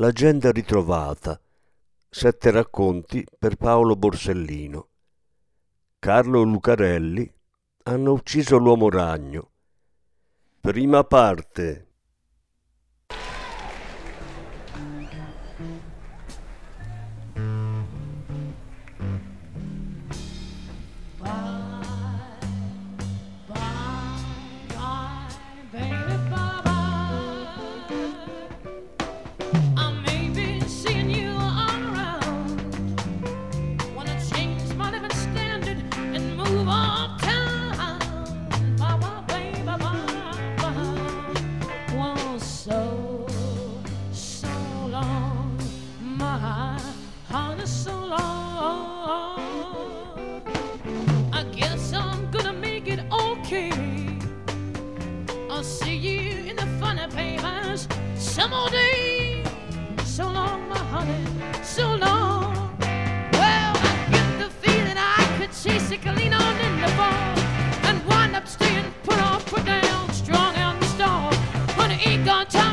L'agenda ritrovata. Sette racconti per Paolo Borsellino. Carlo Lucarelli hanno ucciso l'uomo ragno. Prima parte. gonna talk.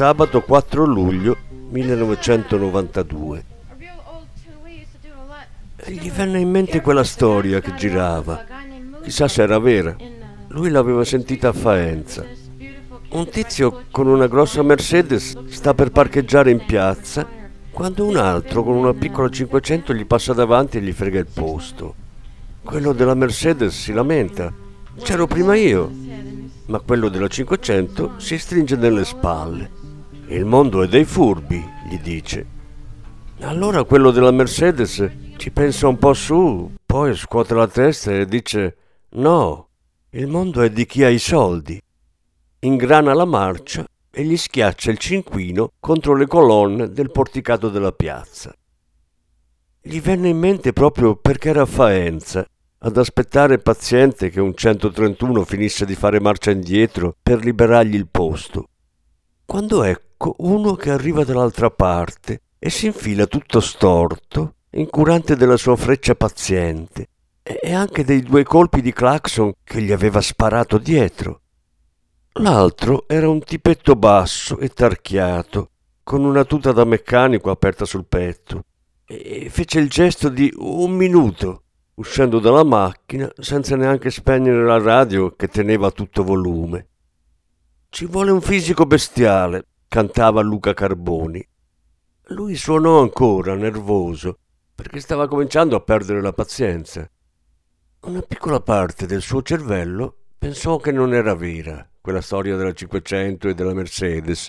sabato 4 luglio 1992. E gli venne in mente quella storia che girava, chissà se era vera. Lui l'aveva sentita a Faenza. Un tizio con una grossa Mercedes sta per parcheggiare in piazza quando un altro con una piccola 500 gli passa davanti e gli frega il posto. Quello della Mercedes si lamenta. C'ero prima io, ma quello della 500 si stringe nelle spalle. Il mondo è dei furbi, gli dice. Allora quello della Mercedes ci pensa un po' su, poi scuote la testa e dice no, il mondo è di chi ha i soldi. Ingrana la marcia e gli schiaccia il cinquino contro le colonne del porticato della piazza. Gli venne in mente proprio perché era a Faenza ad aspettare paziente che un 131 finisse di fare marcia indietro per liberargli il posto. Quando ecco uno che arriva dall'altra parte e si infila tutto storto, incurante della sua freccia paziente e anche dei due colpi di clacson che gli aveva sparato dietro. L'altro era un tipetto basso e tarchiato, con una tuta da meccanico aperta sul petto, e fece il gesto di un minuto uscendo dalla macchina senza neanche spegnere la radio che teneva a tutto volume. Ci vuole un fisico bestiale, cantava Luca Carboni. Lui suonò ancora, nervoso, perché stava cominciando a perdere la pazienza. Una piccola parte del suo cervello pensò che non era vera quella storia della 500 e della Mercedes,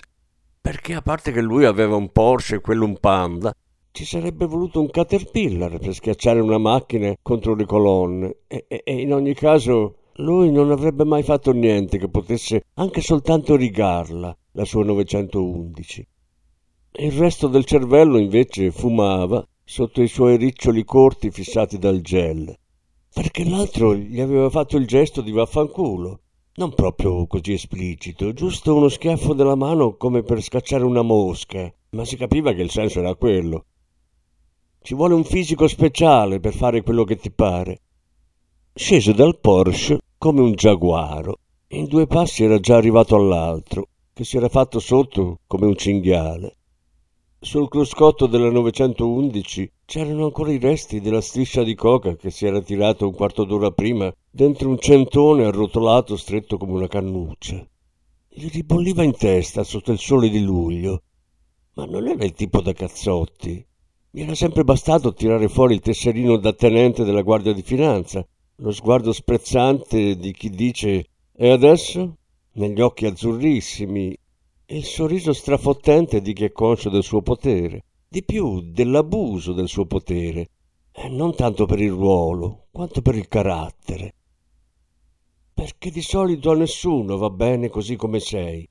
perché a parte che lui aveva un Porsche e quello un Panda, ci sarebbe voluto un caterpillar per schiacciare una macchina contro le colonne e, e, e, in ogni caso lui non avrebbe mai fatto niente che potesse anche soltanto rigarla, la sua 911. Il resto del cervello invece fumava sotto i suoi riccioli corti fissati dal gel, perché l'altro gli aveva fatto il gesto di vaffanculo. Non proprio così esplicito, giusto uno schiaffo della mano come per scacciare una mosca, ma si capiva che il senso era quello. Ci vuole un fisico speciale per fare quello che ti pare. Scese dal Porsche come un giaguaro. In due passi era già arrivato all'altro, che si era fatto sotto come un cinghiale. Sul cruscotto della 911 c'erano ancora i resti della striscia di coca che si era tirato un quarto d'ora prima dentro un centone arrotolato stretto come una cannuccia. Gli ribolliva in testa sotto il sole di luglio. Ma non era il tipo da cazzotti. Mi era sempre bastato tirare fuori il tesserino da tenente della Guardia di Finanza, lo sguardo sprezzante di chi dice E adesso? negli occhi azzurrissimi, e il sorriso strafottente di chi è conscio del suo potere, di più dell'abuso del suo potere, e non tanto per il ruolo, quanto per il carattere. Perché di solito a nessuno va bene così come sei.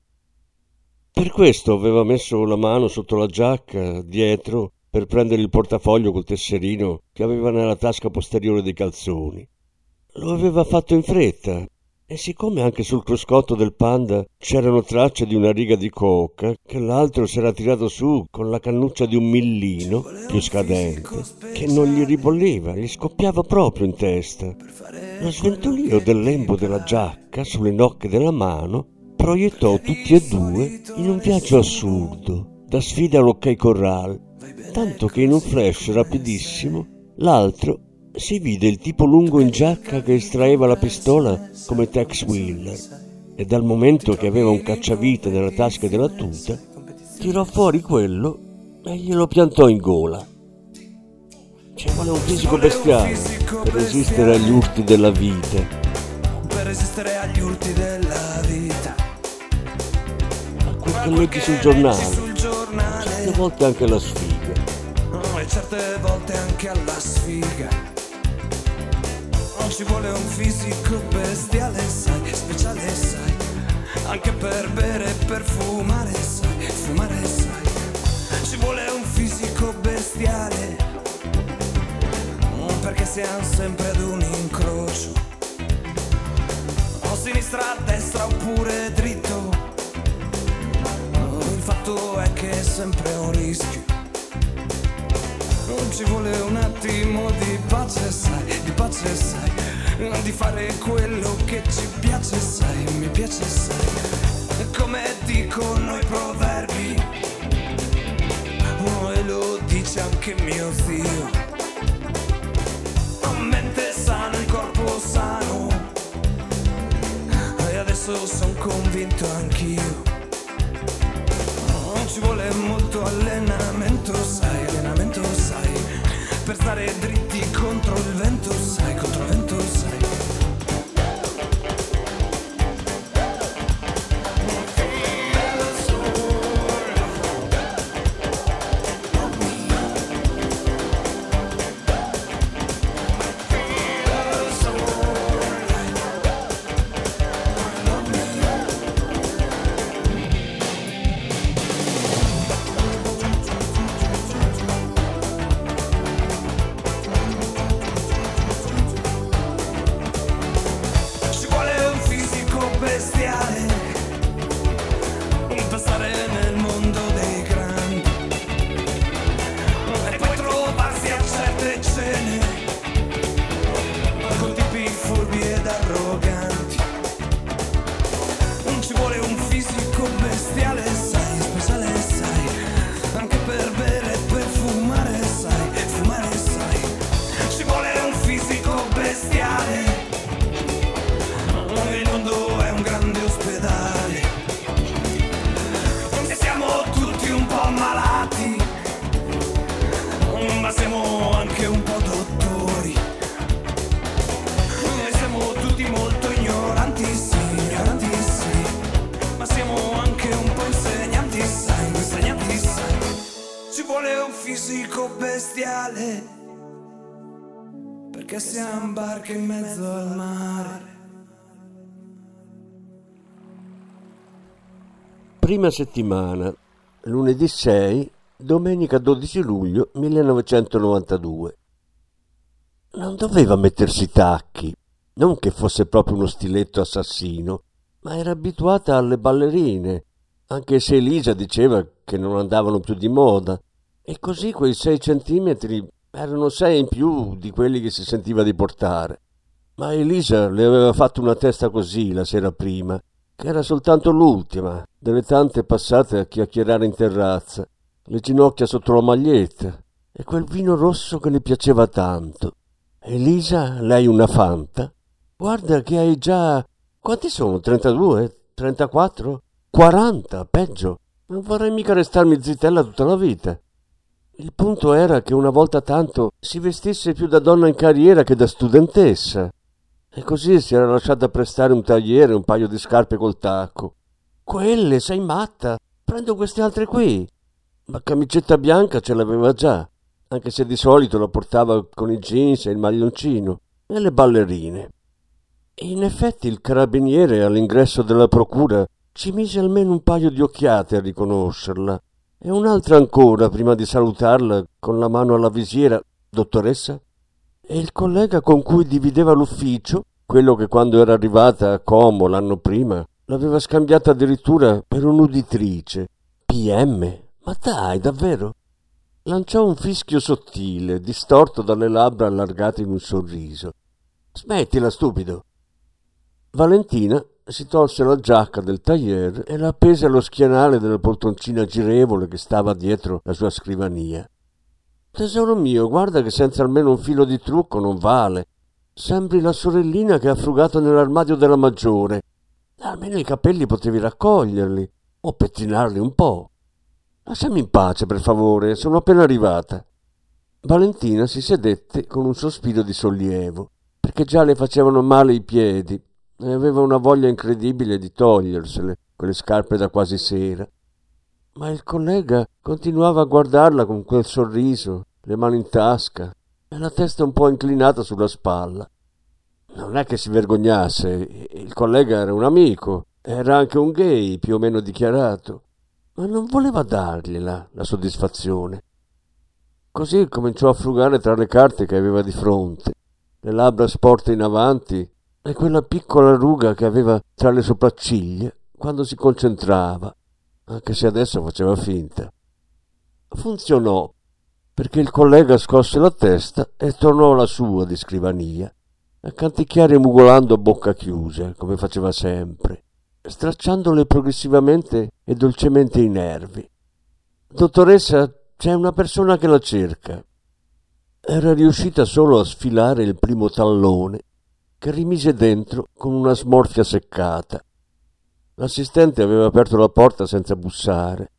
Per questo aveva messo la mano sotto la giacca, dietro, per prendere il portafoglio col tesserino che aveva nella tasca posteriore dei calzoni. Lo aveva fatto in fretta e siccome anche sul cruscotto del panda c'erano tracce di una riga di coca che l'altro s'era tirato su con la cannuccia di un millino più scadente che non gli ribolliva, gli scoppiava proprio in testa. Lo sventolio del lembo della giacca sulle nocche della mano proiettò tutti e due in un viaggio assurdo da sfida all'Ok Corral tanto che in un flash rapidissimo l'altro si vide il tipo lungo in giacca che estraeva la pistola come Tex Wheeler e dal momento che aveva un cacciavite nella tasca della tuta tirò fuori quello e glielo piantò in gola. Ci vuole un fisico bestiale per resistere agli urti della vita. Per resistere agli urti della vita. A quel che leggi sul giornale, certe volte anche la sfiga. E certe volte anche alla sfiga. Ci vuole un fisico bestiale, sai, speciale, sai. Anche per bere e per fumare, sai, fumare, sai. Ci vuole un fisico bestiale. Perché siamo sempre ad un incrocio. O sinistra, destra oppure dritto. Il fatto è che è sempre un rischio. Non ci vuole un attimo di pace, sai, di pace, sai, di fare quello che ci piace, sai, mi piace, sai, come dicono i proverbi, oh, e lo dice anche mio zio, mente sana, il corpo sano, e adesso sono convinto anch'io. Non ci vuole molto allenamento, sai, allenamento, sai, per stare dritti contro il vento, sai, contro il vento, sai. Perché siamo barche in mezzo al mare. Prima settimana, lunedì 6, domenica 12 luglio 1992. Non doveva mettersi tacchi, non che fosse proprio uno stiletto assassino, ma era abituata alle ballerine, anche se Elisa diceva che non andavano più di moda, e così quei sei centimetri erano sei in più di quelli che si sentiva di portare. Ma Elisa le aveva fatto una testa così la sera prima, che era soltanto l'ultima delle tante passate a chiacchierare in terrazza, le ginocchia sotto la maglietta e quel vino rosso che le piaceva tanto. Elisa, lei una fanta? Guarda che hai già... Quanti sono? 32? 34? 40? Peggio. Non vorrei mica restarmi zitella tutta la vita. Il punto era che una volta tanto si vestisse più da donna in carriera che da studentessa. E così si era lasciata prestare un tagliere e un paio di scarpe col tacco. Quelle, sei matta? Prendo queste altre qui. La camicetta bianca ce l'aveva già, anche se di solito la portava con i jeans e il maglioncino e le ballerine. In effetti il carabiniere all'ingresso della procura ci mise almeno un paio di occhiate a riconoscerla e un'altra ancora prima di salutarla con la mano alla visiera. Dottoressa? E il collega con cui divideva l'ufficio, quello che quando era arrivata a Como l'anno prima, l'aveva scambiata addirittura per un'uditrice. PM? Ma dai, davvero? Lanciò un fischio sottile, distorto dalle labbra allargate in un sorriso. Smettila, stupido. Valentina si tolse la giacca del tailleur e la appese allo schienale della poltroncina girevole che stava dietro la sua scrivania. Tesoro mio, guarda che senza almeno un filo di trucco non vale. Sembri la sorellina che ha frugato nell'armadio della maggiore. Almeno i capelli potevi raccoglierli o pettinarli un po'. Lasciami in pace, per favore, sono appena arrivata. Valentina si sedette con un sospiro di sollievo, perché già le facevano male i piedi e aveva una voglia incredibile di togliersele, quelle scarpe da quasi sera. Ma il collega continuava a guardarla con quel sorriso, le mani in tasca e la testa un po' inclinata sulla spalla. Non è che si vergognasse, il collega era un amico, era anche un gay più o meno dichiarato, ma non voleva dargliela la soddisfazione. Così cominciò a frugare tra le carte che aveva di fronte, le labbra sporte in avanti e quella piccola ruga che aveva tra le sopracciglia quando si concentrava, anche se adesso faceva finta. Funzionò, perché il collega scosse la testa e tornò alla sua di scrivania, a canticchiare mugolando a bocca chiusa, come faceva sempre, stracciandole progressivamente e dolcemente i nervi. Dottoressa, c'è una persona che la cerca. Era riuscita solo a sfilare il primo tallone che rimise dentro con una smorfia seccata. L'assistente aveva aperto la porta senza bussare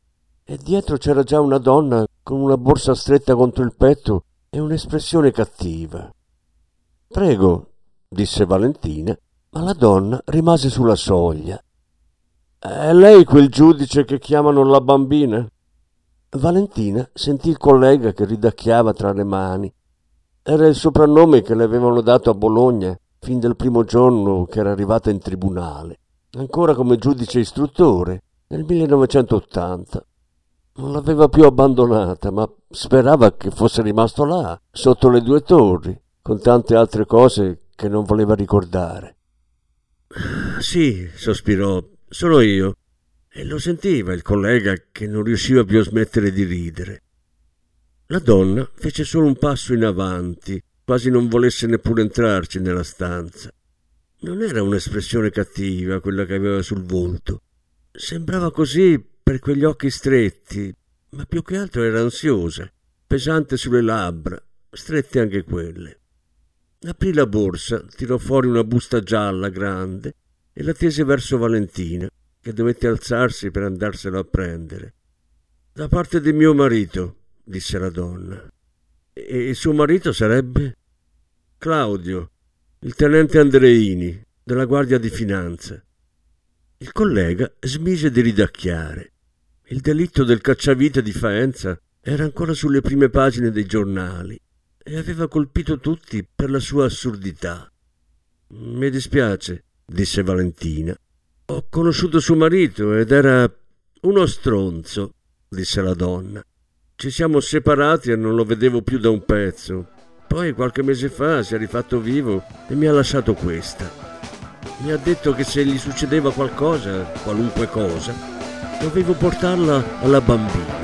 e dietro c'era già una donna con una borsa stretta contro il petto e un'espressione cattiva. Prego, disse Valentina, ma la donna rimase sulla soglia. È lei quel giudice che chiamano la bambina? Valentina sentì il collega che ridacchiava tra le mani. Era il soprannome che le avevano dato a Bologna fin dal primo giorno che era arrivata in tribunale, ancora come giudice istruttore, nel 1980. Non l'aveva più abbandonata, ma sperava che fosse rimasto là, sotto le due torri, con tante altre cose che non voleva ricordare. Sì, sospirò, sono io. E lo sentiva il collega che non riusciva più a smettere di ridere. La donna fece solo un passo in avanti, quasi non volesse neppure entrarci nella stanza. Non era un'espressione cattiva quella che aveva sul volto. Sembrava così per quegli occhi stretti, ma più che altro era ansiosa, pesante sulle labbra, strette anche quelle. Aprì la borsa, tirò fuori una busta gialla grande e la tese verso Valentina, che dovette alzarsi per andarsela a prendere. Da parte di mio marito, disse la donna. E il suo marito sarebbe? Claudio, il tenente Andreini, della Guardia di Finanza. Il collega smise di ridacchiare. Il delitto del cacciavite di Faenza Era ancora sulle prime pagine dei giornali e aveva colpito tutti per la sua assurdità. Mi dispiace, disse Valentina. Ho conosciuto suo marito ed era uno stronzo, disse la donna. Ci siamo separati e non lo vedevo più da un pezzo. Poi qualche mese fa si è rifatto vivo e mi ha lasciato questa. Mi ha detto che se gli succedeva qualcosa, qualunque cosa, dovevo portarla alla bambina.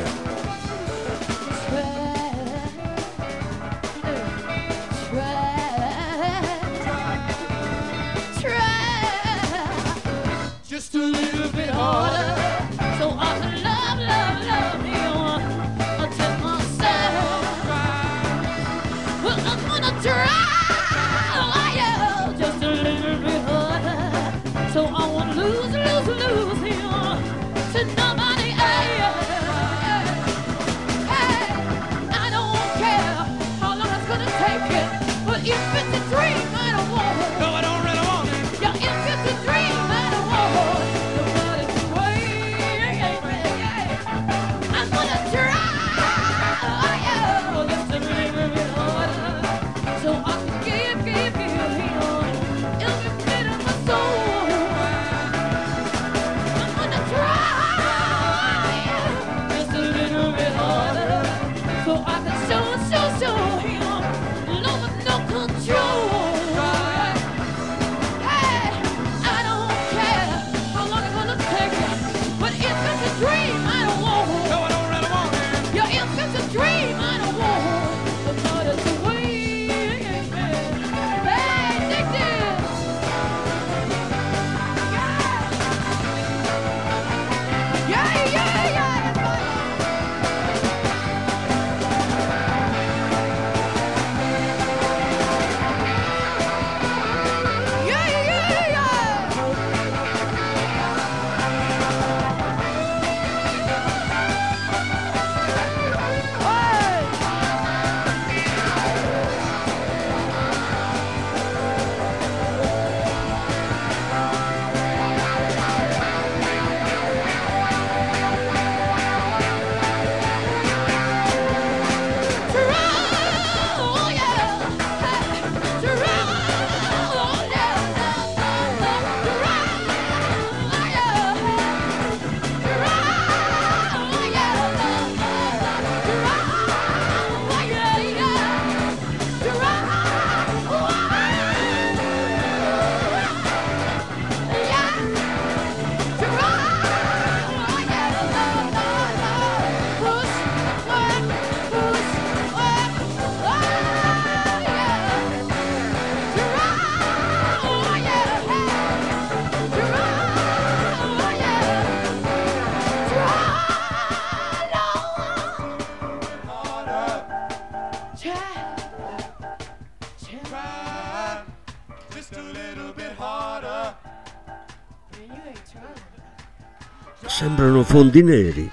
Sembrano fondi neri.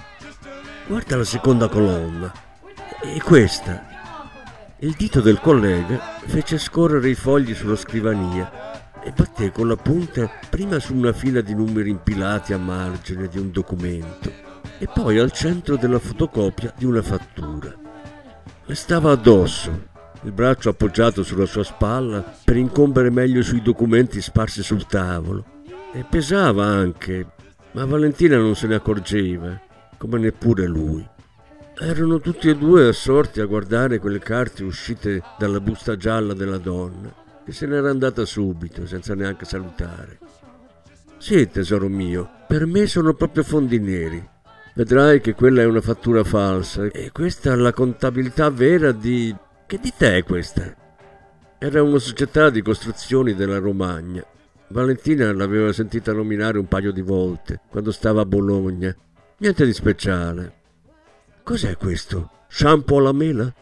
Guarda la seconda colonna. E questa. Il dito del collega fece scorrere i fogli sulla scrivania e batté con la punta prima su una fila di numeri impilati a margine di un documento e poi al centro della fotocopia di una fattura. Le stava addosso, il braccio appoggiato sulla sua spalla per incombere meglio sui documenti sparsi sul tavolo. E pesava anche, ma Valentina non se ne accorgeva, come neppure lui. Erano tutti e due assorti a guardare quelle carte uscite dalla busta gialla della donna, che se n'era andata subito, senza neanche salutare. Sì, tesoro mio, per me sono proprio fondi neri. Vedrai che quella è una fattura falsa e questa è la contabilità vera di... Che di te è questa? Era una società di costruzioni della Romagna. Valentina l'aveva sentita nominare un paio di volte quando stava a Bologna. Niente di speciale. Cos'è questo? Shampoo alla mela?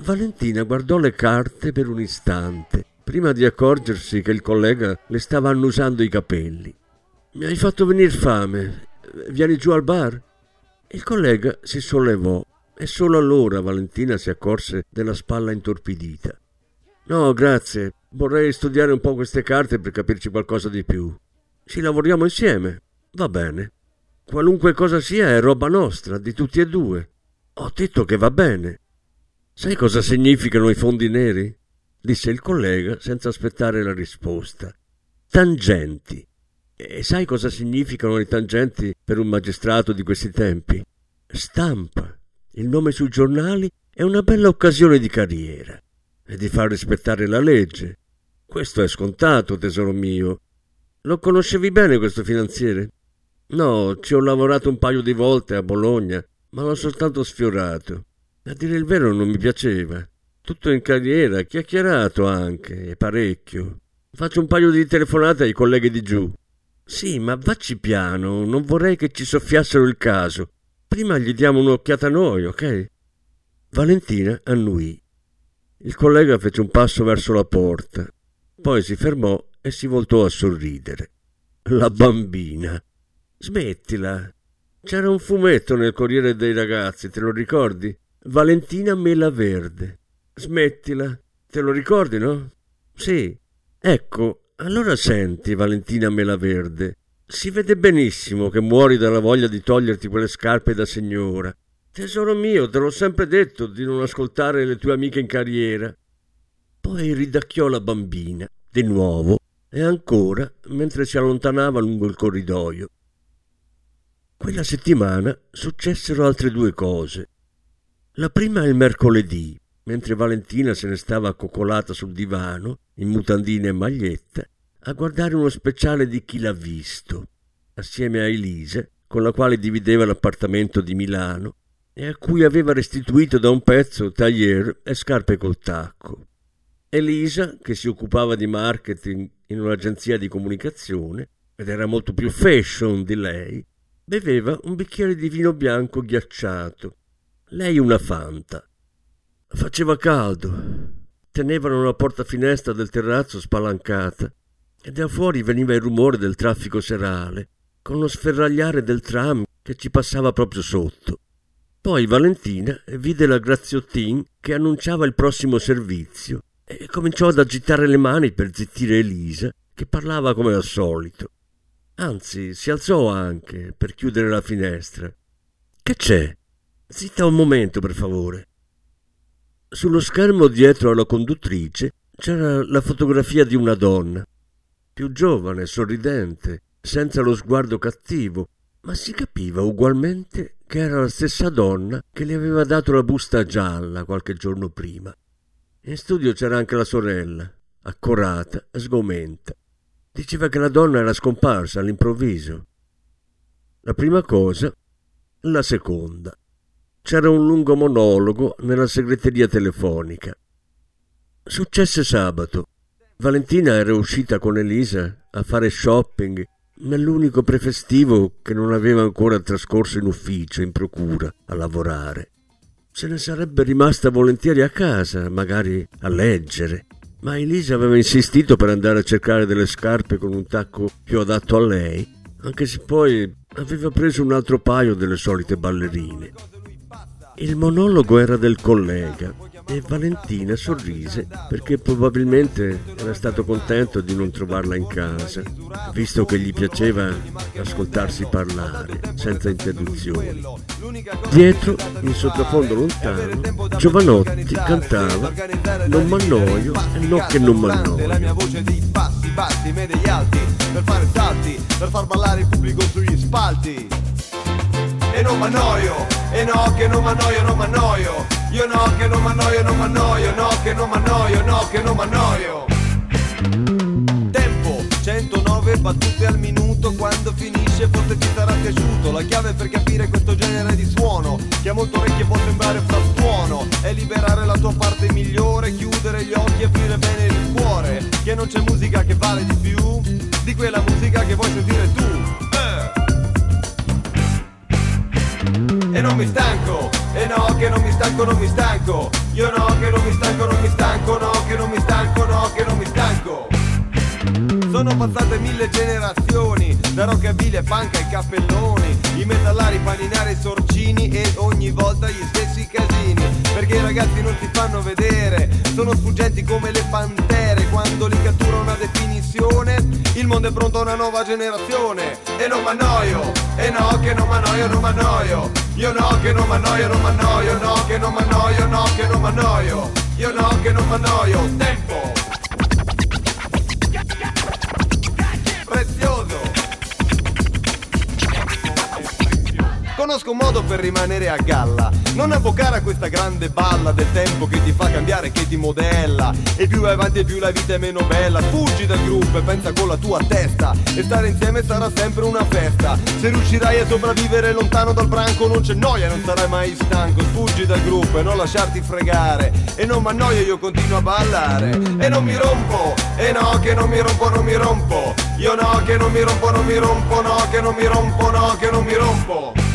Valentina guardò le carte per un istante, prima di accorgersi che il collega le stava annusando i capelli. Mi hai fatto venire fame. Vieni giù al bar? Il collega si sollevò e solo allora Valentina si accorse della spalla intorpidita. No, grazie. Vorrei studiare un po' queste carte per capirci qualcosa di più. Ci lavoriamo insieme. Va bene. Qualunque cosa sia è roba nostra, di tutti e due. Ho detto che va bene. Sai cosa significano i fondi neri? disse il collega senza aspettare la risposta. Tangenti. E sai cosa significano i tangenti per un magistrato di questi tempi? Stampa. Il nome sui giornali è una bella occasione di carriera e di far rispettare la legge. Questo è scontato, tesoro mio. Lo conoscevi bene questo finanziere? No, ci ho lavorato un paio di volte a Bologna, ma l'ho soltanto sfiorato. A dire il vero non mi piaceva. Tutto in carriera, chiacchierato anche, e parecchio. Faccio un paio di telefonate ai colleghi di giù. Sì, ma vacci piano, non vorrei che ci soffiassero il caso. Prima gli diamo un'occhiata noi, ok? Valentina annuì. Il collega fece un passo verso la porta, poi si fermò e si voltò a sorridere. La bambina. Smettila. C'era un fumetto nel Corriere dei Ragazzi, te lo ricordi? Valentina Mela Verde. Smettila. Te lo ricordi, no? Sì. Ecco, allora senti, Valentina Mela Verde. Si vede benissimo che muori dalla voglia di toglierti quelle scarpe da signora. Tesoro mio, te l'ho sempre detto di non ascoltare le tue amiche in carriera. Poi ridacchiò la bambina, di nuovo, e ancora mentre si allontanava lungo il corridoio. Quella settimana successero altre due cose. La prima il mercoledì, mentre Valentina se ne stava accoccolata sul divano, in mutandine e maglietta, a guardare uno speciale di Chi l'ha visto, assieme a Elisa, con la quale divideva l'appartamento di Milano e a cui aveva restituito da un pezzo taglier e scarpe col tacco. Elisa, che si occupava di marketing in un'agenzia di comunicazione ed era molto più fashion di lei, beveva un bicchiere di vino bianco ghiacciato. Lei una fanta. Faceva caldo. Tenevano la porta finestra del terrazzo spalancata e da fuori veniva il rumore del traffico serale, con lo sferragliare del tram che ci passava proprio sotto. Poi Valentina vide la Graziottin che annunciava il prossimo servizio e cominciò ad agitare le mani per zittire Elisa, che parlava come al solito. Anzi, si alzò anche per chiudere la finestra. Che c'è? Zitta un momento, per favore. Sullo schermo dietro alla conduttrice c'era la fotografia di una donna, più giovane, sorridente, senza lo sguardo cattivo, ma si capiva ugualmente che era la stessa donna che le aveva dato la busta gialla qualche giorno prima. In studio c'era anche la sorella, accorata sgomenta. Diceva che la donna era scomparsa all'improvviso. La prima cosa, la seconda. C'era un lungo monologo nella segreteria telefonica. Successe sabato. Valentina era uscita con Elisa a fare shopping nell'unico prefestivo che non aveva ancora trascorso in ufficio, in procura, a lavorare. Se ne sarebbe rimasta volentieri a casa, magari a leggere, ma Elisa aveva insistito per andare a cercare delle scarpe con un tacco più adatto a lei, anche se poi aveva preso un altro paio delle solite ballerine. Il monologo era del collega e Valentina sorrise perché probabilmente era stato contento di non trovarla in casa, visto che gli piaceva ascoltarsi parlare senza interruzioni. Dietro, in sottofondo lontano, Giovanotti cantava Non m'annoio e no che non m'annoio. Per fare salti, per far ballare il pubblico sugli spalti E non m'annoio, e no che non m'annoio, non m'annoio Io no che non m'annoio, non m'annoio No che non m'annoio, no che non m'annoio. Tempo, 109 battute al minuto Quando finisce forse ti sarà piaciuto La chiave per capire questo genere di suono Che a molte orecchie può sembrare frastuono È liberare la tua parte migliore Chiudere gli occhi e aprire bene il cuore. Che non c'è musica che vale di più Di quella musica che vuoi sentire tu. Eh. E non mi stanco, e no che non mi stanco, non mi stanco. Io no che non mi stanco, non mi stanco, no che non mi stanco, no che non mi stanco. Sono passate mille generazioni, da rockabilly punk ai cappelloni, i metallari, paninari, i sorcini e ogni volta gli stessi casini, perché i ragazzi non si fanno vedere, sono sfuggenti come le pantere, quando li cattura una definizione Il mondo è pronto a una nuova generazione. E non m'annoio, e no che non m'annoio, non m'annoio Io no che non m'annoio, non m'annoio No che non m'annoio, no che non m'annoio Io no che non m'annoio Tempo Conosco un modo per rimanere a galla. Non avvocare a questa grande balla del tempo che ti fa cambiare, che ti modella. E più vai avanti e più la vita è meno bella. Fuggi dal gruppo e pensa con la tua testa. E stare insieme sarà sempre una festa. Se riuscirai a sopravvivere lontano dal branco Non c'è noia, non sarai mai stanco. Fuggi dal gruppo e non lasciarti fregare. E non m'annoio, io continuo a ballare. E non mi rompo, e no che non mi rompo, non mi rompo. Io no che non mi rompo, non mi rompo. No che non mi rompo, no che non mi rompo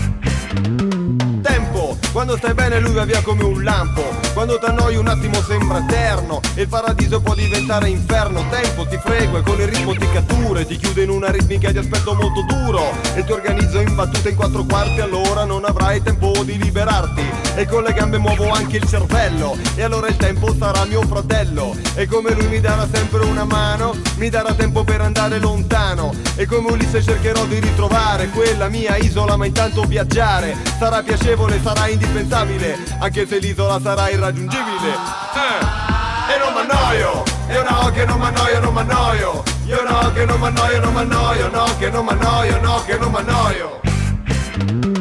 quando stai bene lui va via come un lampo. Quando t'annoi un attimo sembra eterno il paradiso può diventare inferno. Tempo, ti frego e con il ritmo ti cattura e Ti chiude in una ritmica di aspetto molto duro. E ti organizzo in battute in quattro quarti Allora non avrai tempo di liberarti. E con le gambe muovo anche il cervello E allora il tempo sarà mio fratello. E come lui mi darà sempre una mano Mi darà tempo per andare lontano. E come Ulisse cercherò di ritrovare Quella mia isola ma intanto viaggiare. Sarà piacevole, sarà indispensabile Anche se l'isola sarà irraggiungibile eh. E non m'annoio Io no che non m'annoio, non m'annoio Io no che non m'annoio, non m'annoio No che non m'annoio, no che non m'annoio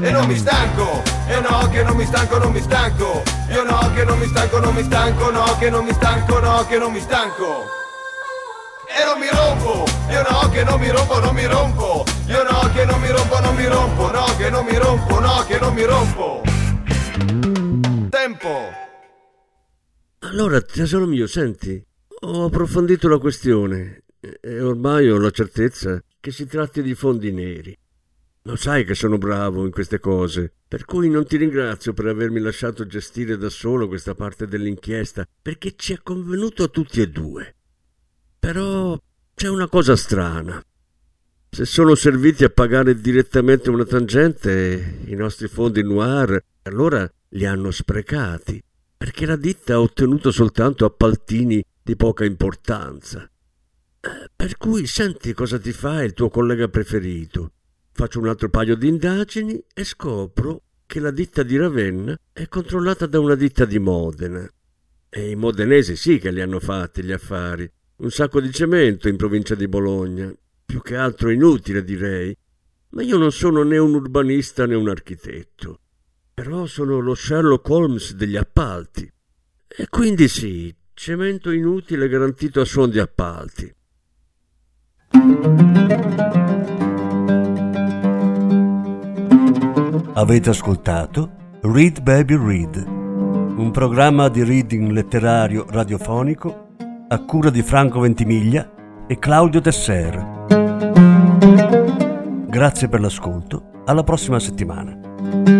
e non mi stanco, e no che non mi stanco, non mi stanco Io no che non mi stanco, non mi stanco, no che non mi stanco, no che non mi stanco E non mi rompo, io no che non mi rompo, non mi rompo Io no che non mi rompo, non mi rompo, no che non mi rompo, no che non mi rompo Tempo Allora, tesoro mio, senti, ho approfondito la questione e ormai ho la certezza che si tratti di fondi neri. Lo sai che sono bravo in queste cose, per cui non ti ringrazio per avermi lasciato gestire da solo questa parte dell'inchiesta, perché ci è convenuto a tutti e due. Però c'è una cosa strana. Se sono serviti a pagare direttamente una tangente, i nostri fondi noir, allora li hanno sprecati, perché la ditta ha ottenuto soltanto appaltini di poca importanza. Eh, Per cui senti cosa ti fa il tuo collega preferito. Faccio un altro paio di indagini e scopro che la ditta di Ravenna è controllata da una ditta di Modena. E i modenesi sì che li hanno fatti gli affari. Un sacco di cemento in provincia di Bologna. Più che altro inutile, direi. Ma io non sono né un urbanista né un architetto. Però sono lo Sherlock Holmes degli appalti. E quindi sì, cemento inutile garantito a suon di appalti. Avete ascoltato Read Baby Read, un programma di reading letterario radiofonico a cura di Franco Ventimiglia e Claudio Tesser. Grazie per l'ascolto, alla prossima settimana.